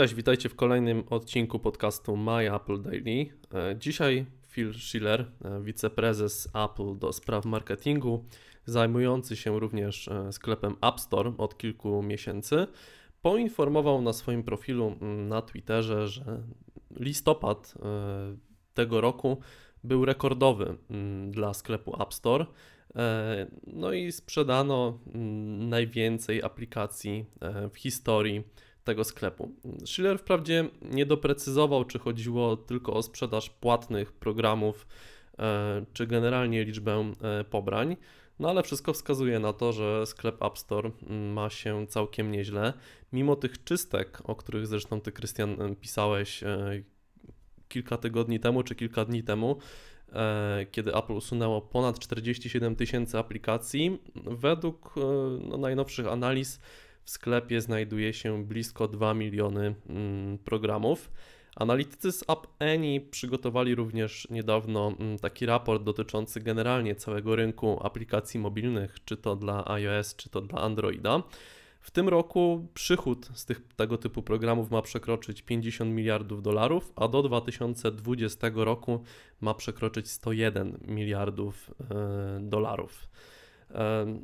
Cześć, witajcie w kolejnym odcinku podcastu My Apple Daily. E, dzisiaj Phil Schiller, e, wiceprezes Apple do spraw marketingu, zajmujący się również e, sklepem App Store od kilku miesięcy, poinformował na swoim profilu na Twitterze, że listopad tego roku był rekordowy dla sklepu App Store. No i sprzedano najwięcej aplikacji w historii tego sklepu. Schiller wprawdzie nie doprecyzował, czy chodziło tylko o sprzedaż płatnych programów, e, czy generalnie liczbę e, pobrań, no ale wszystko wskazuje na to, że sklep App Store mm, ma się całkiem nieźle. Mimo tych czystek, o których zresztą ty, Krystian, e, pisałeś kilka tygodni temu, czy kilka dni temu, kiedy Apple usunęło ponad 47 tysięcy aplikacji, według no, najnowszych analiz w sklepie znajduje się blisko 2 miliony mm, programów. Analitycy z App Annie przygotowali również niedawno mm, taki raport dotyczący generalnie całego rynku aplikacji mobilnych, czy to dla iOS, czy to dla Androida. W tym roku przychód z tych, tego typu programów ma przekroczyć 50 miliardów dolarów, a do 2020 roku ma przekroczyć 101 miliardów e, dolarów.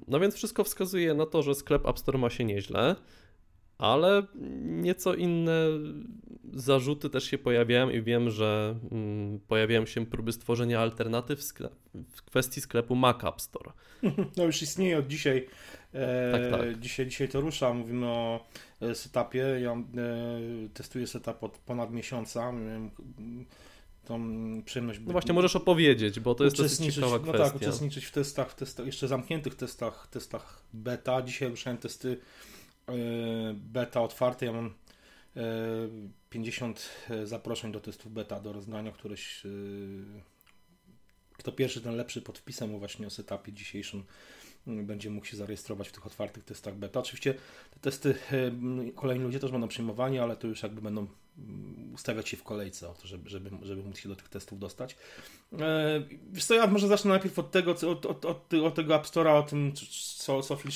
No więc wszystko wskazuje na to, że sklep App Store ma się nieźle, ale nieco inne zarzuty też się pojawiają i wiem, że mm, pojawiają się próby stworzenia alternatyw w kwestii sklepu Mac App Store. No już istnieje od dzisiaj. E, tak, tak. Dzisiaj, dzisiaj to rusza. Mówimy o e, setupie. Ja e, testuję setup od ponad miesiąca tą przyjemność. No właśnie, możesz opowiedzieć, bo to jest dosyć ciekawa kwestia. No tak, uczestniczyć w testach, w testach, jeszcze zamkniętych testach, testach beta. Dzisiaj ruszałem testy e, beta otwarte. Ja mam 50 e, e, zaproszeń do testów beta do rozdania, któreś kto pierwszy, ten lepszy pod wpisem właśnie o setupie dzisiejszym będzie mógł się zarejestrować w tych otwartych testach beta. Oczywiście te testy kolejni ludzie też będą przyjmowani, ale to już jakby będą mm, ustawiać się w kolejce o to, żeby, żeby, żeby móc się do tych testów dostać. E, wiesz co, ja może zacznę najpierw od tego, od, od, od, od tego App Store'a, o tym, co, co Phil,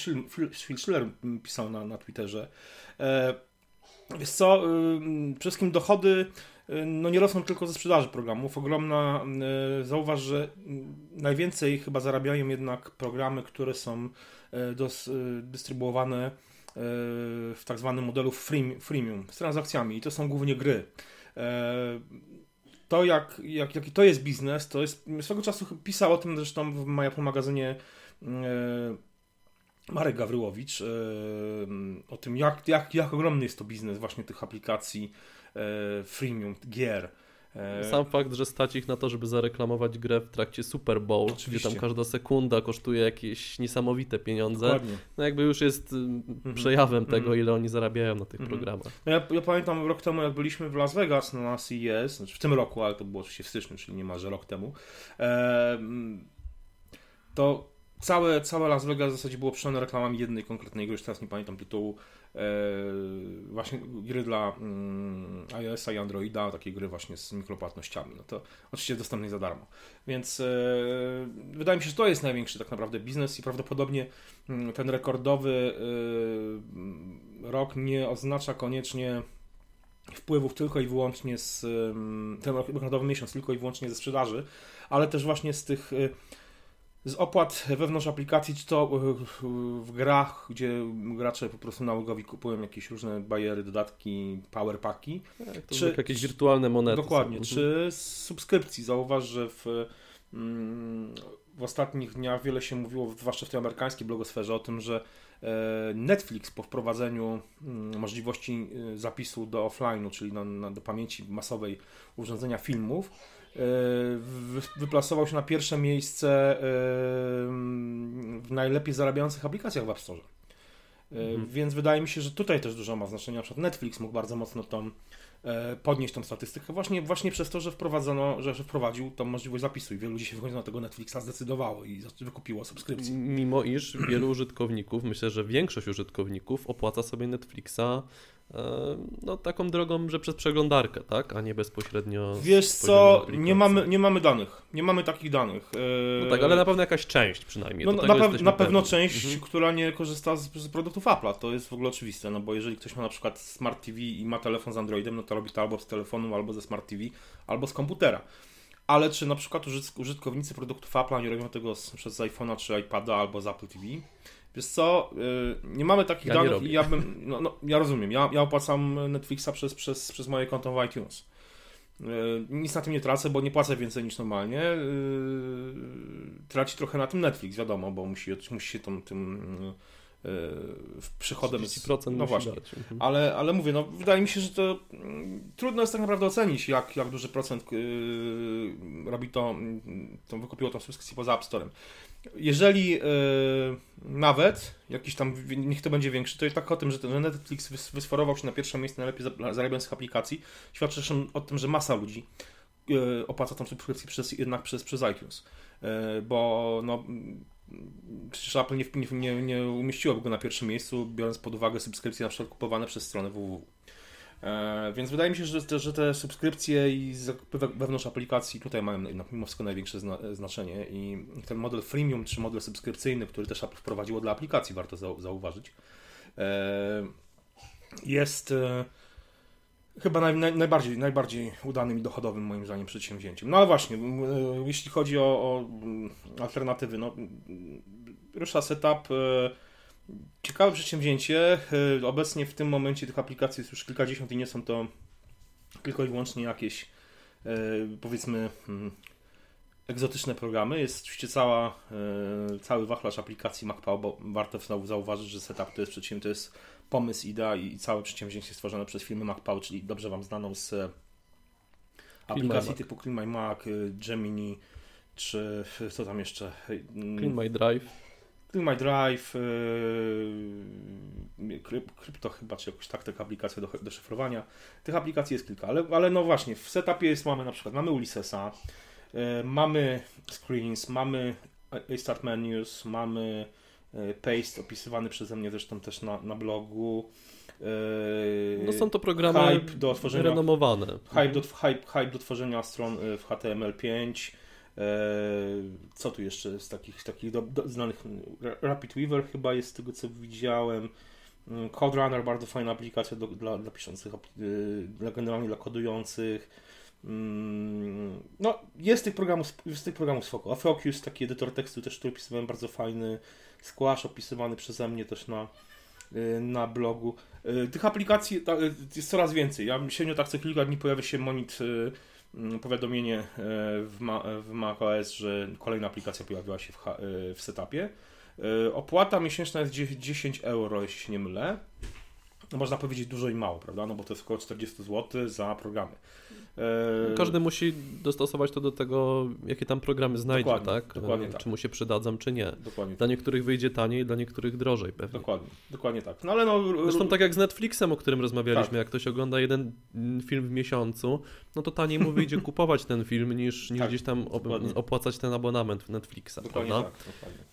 Schiller, pisał na, na Twitterze. E, wiesz co, przede wszystkim dochody no nie rosną tylko ze sprzedaży programów. Ogromna, e, zauważ, że najwięcej chyba zarabiają jednak programy, które są dystrybuowane w tak zwanym modelu freemium z transakcjami i to są głównie gry. To jak, jak, jaki to jest biznes, to jest, swego czasu pisał o tym zresztą w Majapu magazynie Marek Gawryłowicz, o tym jak, jak, jak ogromny jest to biznes właśnie tych aplikacji E, freemium gier. E, Sam fakt, że stać ich na to, żeby zareklamować grę w trakcie Super Bowl, Oczywiście. gdzie tam każda sekunda kosztuje jakieś niesamowite pieniądze, Dokładnie. no jakby już jest mm przejawem tego, mm ile oni zarabiają na tych mm programach. No ja, ja, pamiętam rok temu, jak byliśmy w Las Vegas na CES, znaczy w tym roku, ale to było oczywiście w styczniu, czyli niemalże rok temu, to całe, całe Las Vegas w zasadzie było przeszone reklamami jednej konkretnej gry, już teraz nie pamiętam tytułu, e, właśnie gry dla mm, iOS-a i Androida, takie gry właśnie z mikropłatnościami. No to oczywiście dostępne za darmo. Więc e, wydaje mi się, że to jest największy tak naprawdę biznes i prawdopodobnie mm, ten rekordowy e, rok nie oznacza koniecznie wpływów tylko i wyłącznie z ten rekordowy miesiąc tylko i wyłącznie ze sprzedaży, ale też właśnie z tych e, z opłat wewnątrz aplikacji, czy to w grach, gdzie gracze po prostu nałogowi kupują jakieś różne bariery, dodatki, powerpacki. Tak, czy jakieś wirtualne monety. Dokładnie. Są. Czy z subskrypcji. Zauważ, że w, mm, w ostatnich dniach wiele się mówiło, zwłaszcza w tej amerykańskiej blogosferze, o tym, że e, Netflix po wprowadzeniu mm, możliwości e, zapisu do offline'u, czyli do pamięci masowej urządzenia filmów, E, wyplasował się na pierwsze miejsce e, w najlepiej zarabiających aplikacjach w App Store. E, mhm. Więc wydaje mi się, że tutaj też dużo ma znaczenia. Na przykład Netflix mógł bardzo mocno tą, podnieść tą statystykę właśnie, właśnie przez to, że wprowadzono, że, że wprowadził tą możliwość zapisu i wielu ludzi się w końcu na tego Netflixa zdecydowało i wykupiło subskrypcję. Mimo iż wielu użytkowników, myślę, że większość użytkowników opłaca sobie Netflixa no, taką drogą, że przez przeglądarkę, tak? A nie bezpośrednio. Wiesz co, nie mamy, nie mamy danych. Nie mamy takich danych. No tak, ale na pewno jakaś część przynajmniej. No, na, pew na pewno część, mhm. która nie korzysta z, z, produktów Apple'a. To jest w ogóle oczywiste, no bo jeżeli ktoś ma na przykład Smart TV i ma telefon z Androidem, no to robi to albo z telefonu, albo ze Smart TV, albo z komputera. Ale czy na przykład użytkownicy produktów Apple'a nie robią tego z, przez iPhone'a czy iPada albo z Apple TV? Wiesz co, y, nie mamy takich ja danych i ja bym, no, no, ja rozumiem, ja, ja opłacam Netflixa przez, przez, przez moje konto w iTunes. Y, nic na tym nie tracę, bo nie płacę więcej niż normalnie. Y, traci trochę na tym Netflix, wiadomo, bo musi, musi się tym, tym przychodem... 30% no właśnie, dać. Mhm. Ale, ale mówię, no wydaje mi się, że to mm, trudno jest tak naprawdę ocenić, jak, jak duży procent robi to, to wykupiło tą subskrypcję poza App Storem. Jeżeli yy, nawet jakiś tam, niech to będzie większy, to jest tak o tym, że, ten, Netflix wysforował się na pierwsze miejsce najlepiej zarabiających aplikacji, świadczy o tym, że masa ludzi yy, opłaca tą subskrypcję przez, jednak przez, przez iTunes. Yy, bo no, przecież Apple nie, nie, nie umieściłoby go na pierwszym miejscu, biorąc pod uwagę subskrypcje na przykład kupowane przez stronę www. E, więc wydaje mi się, że te, że te subskrypcje i zakupy wewnątrz aplikacji tutaj mają mimo wszystko największe zna, znaczenie i ten model freemium czy model subskrypcyjny, który też Apple wprowadziło dla aplikacji, warto zauważyć, e, jest e, chyba naj, naj, najbardziej, najbardziej udanym i dochodowym moim zdaniem przedsięwzięciem. No ale właśnie, jeśli chodzi o, o alternatywy, no, rusza setup Ciekawe przedsięwzięcie. E, obecnie w tym momencie tych aplikacji jest już kilkadziesiąt i nie są to tylko i wyłącznie jakieś e, powiedzmy hmm, egzotyczne programy. Jest oczywiście cała, e, cały wachlarz aplikacji MacPow, bo warto znowu zauważyć, że setup to jest przedsięwzięcie, to jest pomysł, idea i całe przedsięwzięcie stworzone przez firmę MacPow, czyli dobrze Wam znaną z aplikacji typu Clean My Mac, Gemini, czy co tam jeszcze? Clean My Drive. Clean My Drive, yy, krypto chyba, czy jakoś tak, taka aplikacja do, do szyfrowania. Tych aplikacji jest kilka, ale, ale no właśnie, w setupie jest, mamy na przykład, mamy Ulyssesa, yy, mamy screens, mamy start menus, mamy yy, paste opisywany przeze mnie zresztą też na, na blogu. Yy, no są to programy hype do tworzenia, renomowane. Hype do, hype, hype do tworzenia stron yy, w HTML5, E, co tu jeszcze z takich, takich do, do, znanych? Rapid Weaver chyba jest z tego co widziałem. Mm, Code Runner, bardzo fajna aplikacja do, dla, dla piszących, y, dla generalnie dla kodujących. Mm, no, jest tych programów, jest tych programów spoko. A Focus, taki edytor tekstu też, który opisywałem, bardzo fajny. Squash opisywany przeze mnie też na, y, na blogu. Y, tych aplikacji jest coraz więcej. Ja średnio tak co kilka dni pojawia się monit powiadomienie e, w, Ma, w macOS, że kolejna aplikacja pojawiła się w, e, w setupie. E, opłata miesięczna jest 10 euro, jeśli się nie mylę. No można powiedzieć dużo i mało, prawda? No bo to jest około 40 zł za programy. E, Każdy musi dostosować to do tego, jakie tam programy znajdzie, dokładnie, tak? Dokładnie tak. Czy mu się przydadzą, czy nie. Dokładnie dla tak. niektórych wyjdzie taniej, dla niektórych drożej pewnie. Dokładnie, dokładnie tak. No ale no... Zresztą tak jak z Netflixem, o którym rozmawialiśmy, tak. jak ktoś ogląda jeden film w miesiącu, no to taniej mu wyjdzie kupować ten film niż, niż tak, gdzieś tam opłacać ten abonament w Netflixa, dokładnie prawda? Tak, dokładnie.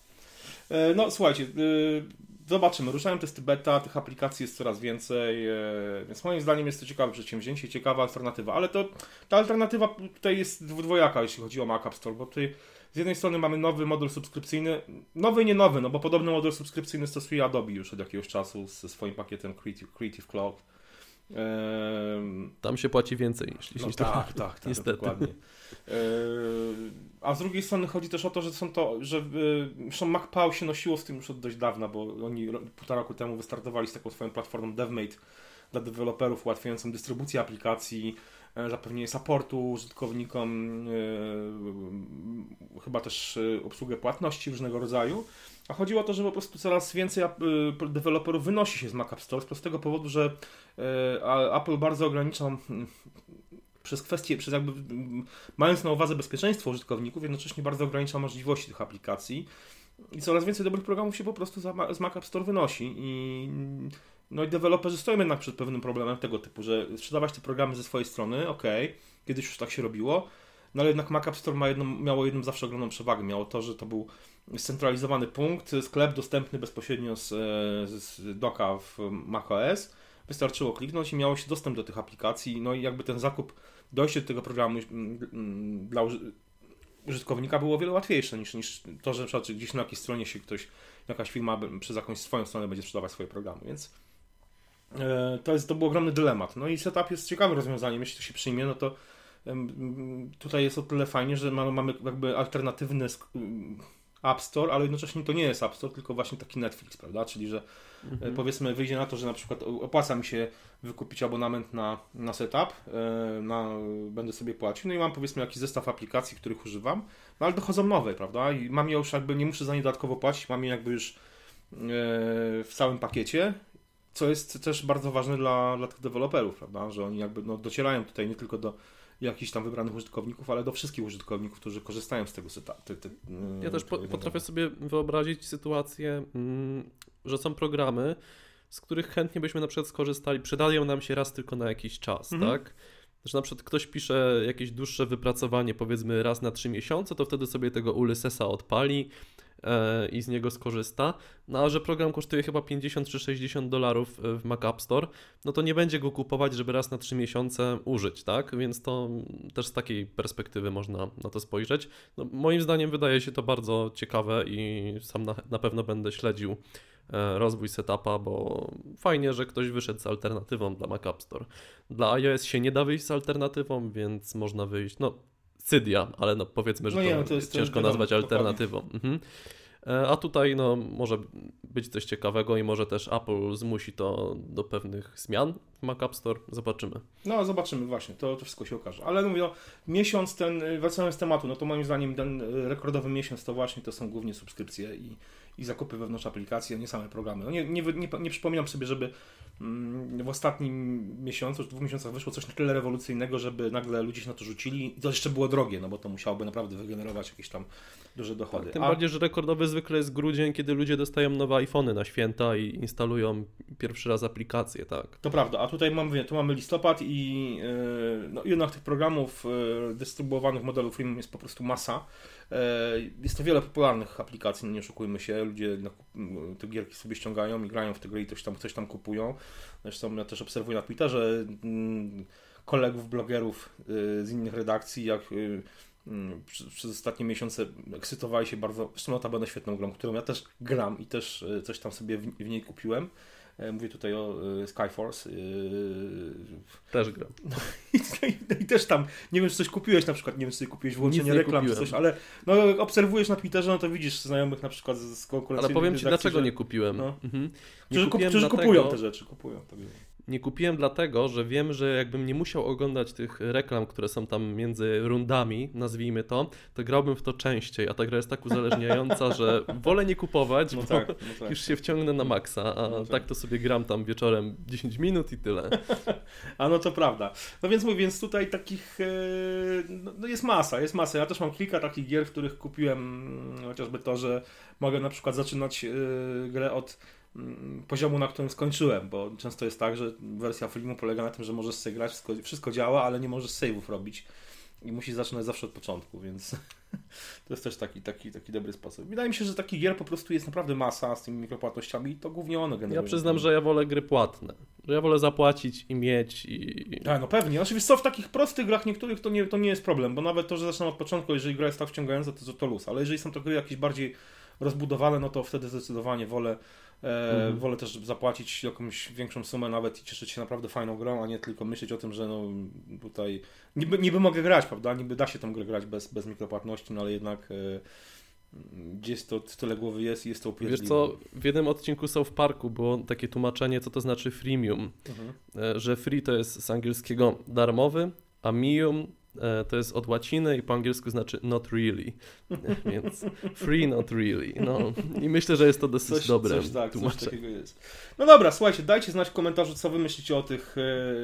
E, no słuchajcie, y, Zobaczymy, ruszają testy beta, tych aplikacji jest coraz więcej, e, więc moim zdaniem jest to ciekawe przedsięwzięcie, ciekawa alternatywa, ale to ta alternatywa tutaj jest dwojaka, jeśli chodzi o Mac App Store, bo tutaj z jednej strony mamy nowy model subskrypcyjny, nowy nie nowy, no bo podobny model subskrypcyjny stosuje Adobe już od jakiegoś czasu ze swoim pakietem Creative, Creative Cloud. Tam się płaci więcej, jeśli no, tak, tak, tak, niestety. dokładnie. A z drugiej strony chodzi też o to, że są to, że zresztą MacPow się nosiło z tym już od dość dawna, bo oni półtora roku temu wystartowali z taką swoją platformą DevMate dla deweloperów ułatwiającą dystrybucję aplikacji, e, zapewnienie supportu użytkownikom, e, chyba też e, obsługę płatności różnego rodzaju. A chodziło o to, że po prostu coraz więcej deweloperów wynosi się z Mac App Store z prostego powodu, że Apple bardzo ogranicza przez kwestię, przez jakby mając na uwadze bezpieczeństwo użytkowników, jednocześnie bardzo ogranicza możliwości tych aplikacji i coraz więcej dobrych programów się po prostu z Mac App Store wynosi i no i deweloperzy stoją jednak przed pewnym problemem tego typu, że sprzedawać te programy ze swojej strony, ok, kiedyś już tak się robiło, no ale jednak Mac App Store ma jedną, miało jedną zawsze ogromną przewagę, miało to, że to był scentralizowany punkt, sklep dostępny bezpośrednio z, z doka w macOS, wystarczyło kliknąć i miało się dostęp do tych aplikacji, no i jakby ten zakup, dojście do tego programu mm, mm, dla użytkownika było o wiele łatwiejsze niż, niż to, że gdzieś na jakiejś stronie się ktoś, jakaś firma przez jakąś swoją stronę będzie sprzedawać swoje programy, więc e, to, jest, to był ogromny dylemat. No i setup jest ciekawym rozwiązaniem, jeśli to się przyjmie, no to tutaj jest o tyle fajnie, że mamy jakby alternatywny App Store, ale jednocześnie to nie jest App Store, tylko właśnie taki Netflix, prawda? Czyli, że e, mhm. powiedzmy wyjdzie na to, że na przykład opłaca mi się wykupić abonament na, na setup, e, na, będę sobie płacił, no i mam powiedzmy jakiś zestaw aplikacji, których używam, no ale dochodzą nowe, prawda? I mam je już jakby, nie muszę za nie dodatkowo płacić, mam je jakby już e, w całym pakiecie, co jest też bardzo ważne dla, dla tych deweloperów, prawda? Że oni jakby no, docierają tutaj nie tylko do jakichś tam wybranych użytkowników, ale do wszystkich użytkowników, którzy korzystają z tego setupu. Ja też po, potrafię sobie wyobrazić sytuację, mm, że są programy, z których chętnie byśmy na przykład skorzystali, przydają nam się raz tylko na jakiś czas, mhm. tak? Że na przykład ktoś pisze jakieś dłuższe wypracowanie, powiedzmy raz na trzy miesiące, to wtedy sobie tego Ulyssesa odpali, i z niego skorzysta. No a że program kosztuje chyba 50 czy 60 dolarów e, w Mac App Store, no to nie będzie go kupować, żeby raz na 3 miesiące użyć, tak? Więc to też z takiej perspektywy można na to spojrzeć. No, moim zdaniem wydaje się to bardzo ciekawe i sam na, na pewno będę śledził e, rozwój setupa, bo fajnie, że ktoś wyszedł z alternatywą dla Mac App Store. Dla iOS się nie da wyjść z alternatywą, więc można wyjść, no Cydia, ale no powiedzmy, że no nie, to, to jest ciężko nazwać alternatywą. Mhm. E, a tutaj no, może być coś ciekawego i może też Apple zmusi to do pewnych zmian w Mac App Store. Zobaczymy. No, zobaczymy właśnie, to, to wszystko się okaże. Ale mówię, no, miesiąc ten, wracając z tematu, no to moim zdaniem ten rekordowy miesiąc to właśnie to są głównie subskrypcje i, i zakupy wewnątrz aplikacji, a nie same programy. No nie, nie, nie, nie przypominam sobie, żeby Mm, w ostatnim miesiącu, czy dwóch miesiącach wyszło coś na tyle rewolucyjnego, żeby nagle ludzie się na to rzucili i to jeszcze było drogie, no bo to musiałoby naprawdę wygenerować jakieś tam duże dochody. Tym A... bardziej, że rekordowy zwykle jest grudzień, kiedy ludzie dostają nowe iPhony na święta i instalują pierwszy raz aplikacje, tak. To prawda, a tutaj mamy, tu mamy listopad i yy, no, jednak tych programów yy, dystrybuowanych modelów freemium jest po prostu masa. E, jest to wiele popularnych aplikacji, no nie oszukujmy się, ludzie te gierki sobie ściągają i grają w te gry i coś tam, coś tam kupują. Zresztą ja też obserwuję na Twitterze mm, kolegów, blogerów y, z innych redakcji, jak y, mm, przez ostatnie miesiące ekscytowali się bardzo, zresztą notabene świetną grą, którą ja też gram i też y, coś tam sobie w niej kupiłem. E, mówię tutaj o e, Skyforce. E, też gram. No i, i, też tam, nie wiem, czy coś kupiłeś na przykład, nie wiem, czy sobie kupiłeś włączenie reklam czy coś, ale no, obserwujesz na Twitterze, no to widzisz znajomych na przykład z konkurencji. Ale powiem Ci, dlaczego że... nie kupiłem. No. Mhm. Nie którzy, kupiłem którzy dlatego... kupują te rzeczy, kupują. Tak nie kupiłem dlatego, że wiem, że jakbym nie musiał oglądać tych reklam, które są tam między rundami, nazwijmy to, to grałbym w to częściej, a ta gra jest tak uzależniająca, że wolę nie kupować, no bo tak, no tak. już się wciągnę na maksa, a no tak. tak. to sobie gram tam wieczorem 10 minut i tyle. a no to prawda. No więc mówię, więc tutaj takich e, no, no jest masa, jest masa. Ja też mam kilka takich gier, w których kupiłem chociażby to, że mogę na przykład zaczynać e, grę od poziomu, na którym skończyłem, bo często jest tak, że wersja filmu polega na tym, że możesz sobie grać, wszystko, wszystko działa, ale nie możesz save'ów robić i musisz zaczynać zawsze od początku, więc to jest też taki, taki, taki dobry sposób. Wydaje mi się, że takich gier po prostu jest naprawdę masa z tymi mikropłatnościami i to głównie one generują. Ja przyznam, że ja wolę gry płatne, że ja wolę zapłacić i mieć i... Tak, no pewnie. Znaczy, co w takich prostych grach niektórych to nie, to nie jest problem, bo nawet to, że zaczynam od początku, jeżeli gra jest tak wciągająca, to, to luz, ale jeżeli są to gry jakieś bardziej rozbudowane, no to wtedy zdecydowanie wolę mhm. Wolę też zapłacić jakąś większą sumę nawet i cieszyć się naprawdę fajną grą, a nie tylko myśleć o tym, że no tutaj niby, niby mogę grać, prawda? Niby da się tą grę grać bez, bez mikropłatności, no ale jednak e, gdzieś to tyle głowy jest i jest to upierdliwe. Wiesz co, w jednym odcinku South Parku było takie tłumaczenie, co to znaczy freemium, mhm. E, że free to jest z angielskiego darmowy, a mium E, to jest od łaciny i po angielsku znaczy not really, więc free not really. No i myślę, że jest to dosyć coś, dobre coś, tak, coś takiego jest. No dobra, słuchajcie, dajcie znać w komentarzu, co wy myślicie o tych,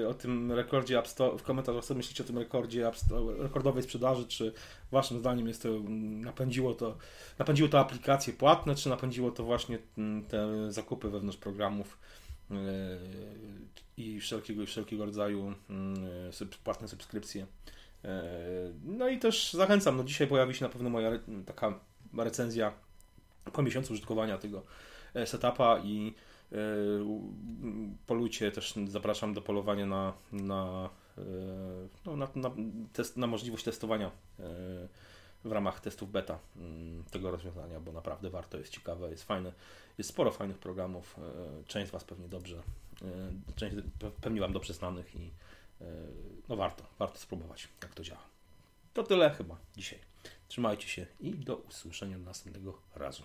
e, o tym rekordzie App Store, w komentarzach, co myślicie o tym rekordzie App Store, rekordowej sprzedaży, czy waszym zdaniem jest to, napędziło to, napędziło to aplikacje płatne, czy napędziło to właśnie te zakupy wewnątrz programów e, i wszelkiego, wszelkiego rodzaju płatne subskrypcje. E, no i też zachęcam, no dzisiaj pojawi się na pewno moja taka recenzja po miesiącu użytkowania tego e, setupa i Polujcie też, zapraszam do polowania na, na, no, na, na, test, na możliwość testowania w ramach testów beta mm, tego rozwiązania, bo naprawdę warto, jest ciekawe, jest fajne. Jest sporo fajnych programów, część z Was pewnie dobrze, część pewnie Wam dobrze znanych i no warto, warto spróbować, jak to działa. To tyle chyba dzisiaj. Trzymajcie się i do usłyszenia następnego razu.